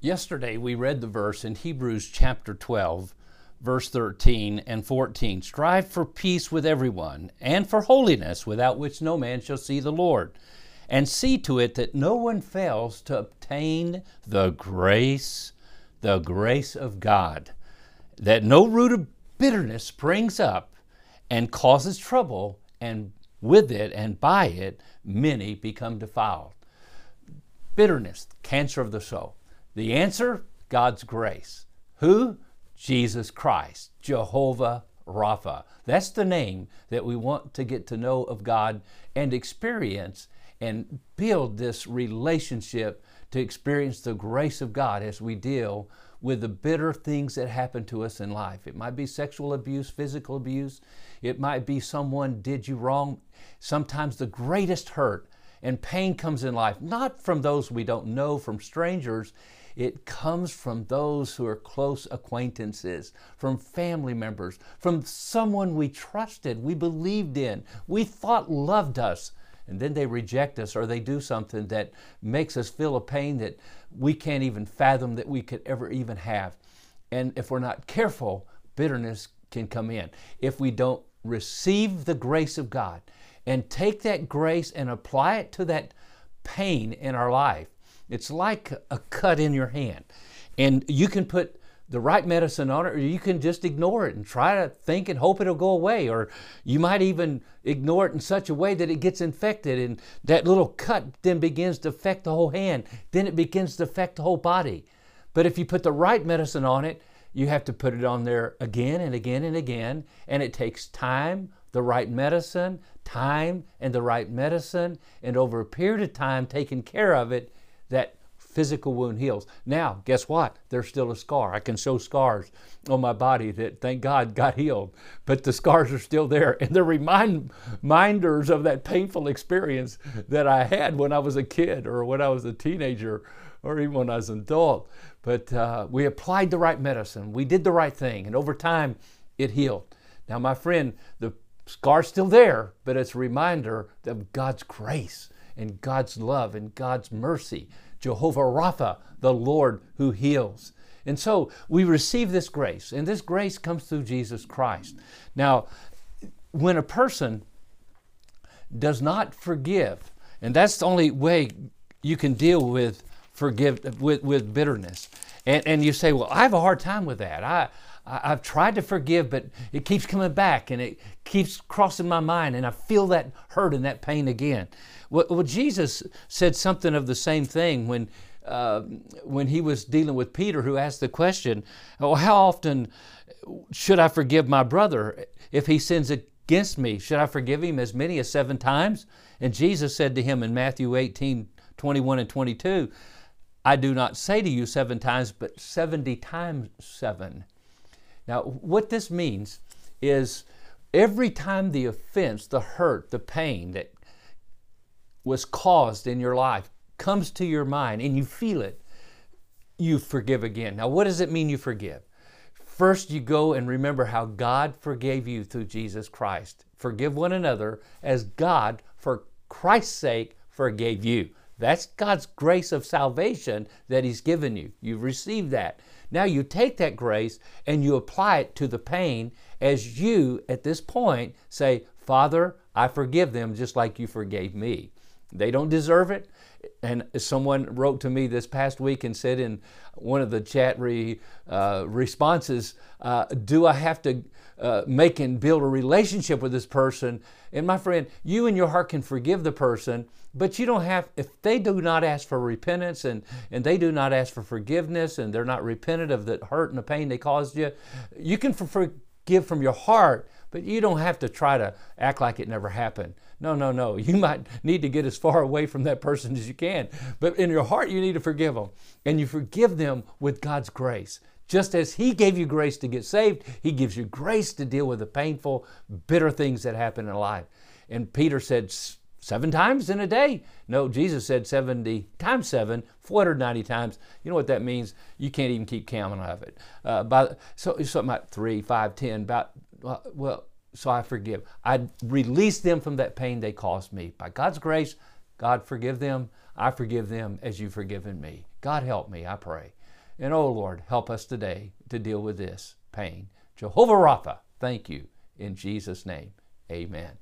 Yesterday we read the verse in Hebrews chapter 12, verse 13 and 14 Strive for peace with everyone, and for holiness, without which no man shall see the Lord. And see to it that no one fails to obtain the grace, the grace of God, that no root of bitterness springs up and causes trouble, and with it and by it many become defiled. Bitterness, cancer of the soul. The answer God's grace. Who? Jesus Christ, Jehovah Rapha. That's the name that we want to get to know of God and experience and build this relationship to experience the grace of God as we deal with the bitter things that happen to us in life. It might be sexual abuse, physical abuse, it might be someone did you wrong. Sometimes the greatest hurt and pain comes in life, not from those we don't know, from strangers. It comes from those who are close acquaintances, from family members, from someone we trusted, we believed in, we thought loved us, and then they reject us or they do something that makes us feel a pain that we can't even fathom that we could ever even have. And if we're not careful, bitterness can come in. If we don't receive the grace of God and take that grace and apply it to that pain in our life, it's like a cut in your hand. And you can put the right medicine on it, or you can just ignore it and try to think and hope it'll go away. Or you might even ignore it in such a way that it gets infected, and that little cut then begins to affect the whole hand. Then it begins to affect the whole body. But if you put the right medicine on it, you have to put it on there again and again and again, and it takes time, the right medicine, time, and the right medicine, and over a period of time, taking care of it, that physical wound heals. Now, guess what? There's still a scar. I can show scars on my body that, thank God, got healed, but the scars are still there, and they're remind, reminders of that painful experience that I had when I was a kid, or when I was a teenager, or even when I was an adult. But uh, we applied the right medicine, we did the right thing, and over time, it healed. Now, my friend, the scar's still there, but it's a reminder of God's grace and God's love and God's mercy. Jehovah Rapha, the Lord who heals. And so we receive this grace, and this grace comes through Jesus Christ. Now, when a person does not forgive, and that's the only way you can deal with forgive with, with bitterness. And, and you say, well, I have a hard time with that. I, I, have tried to forgive, but it keeps coming back and it keeps crossing my mind, and I feel that hurt and that pain again. Well, well Jesus said something of the same thing when, uh, when he was dealing with Peter, who asked the question, oh, How often should I forgive my brother if he sins against me? Should I forgive him as many as seven times? And Jesus said to him in Matthew 18 21 and 22, I do not say to you seven times, but 70 times seven. Now, what this means is every time the offense, the hurt, the pain that was caused in your life comes to your mind and you feel it, you forgive again. Now, what does it mean you forgive? First, you go and remember how God forgave you through Jesus Christ. Forgive one another as God, for Christ's sake, forgave you. That's God's grace of salvation that He's given you. You've received that. Now you take that grace and you apply it to the pain as you, at this point, say, Father, I forgive them just like you forgave me. They don't deserve it. And someone wrote to me this past week and said in one of the chat re, uh, responses, uh, Do I have to uh, make and build a relationship with this person? And my friend, you in your heart can forgive the person, but you don't have, if they do not ask for repentance and, and they do not ask for forgiveness and they're not repentant of the hurt and the pain they caused you, you can forgive from your heart, but you don't have to try to act like it never happened. No, no, no. You might need to get as far away from that person as you can. But in your heart, you need to forgive them. And you forgive them with God's grace. Just as He gave you grace to get saved, He gives you grace to deal with the painful, bitter things that happen in life. And Peter said, Seven times in a day? No, Jesus said 70 times seven, 490 times. You know what that means? You can't even keep counting of it. Uh, by, so something like three, five, ten, about, well, so I forgive. I release them from that pain they caused me. By God's grace, God forgive them. I forgive them as you've forgiven me. God help me, I pray. And oh Lord, help us today to deal with this pain. Jehovah Rapha, thank you. In Jesus' name, amen.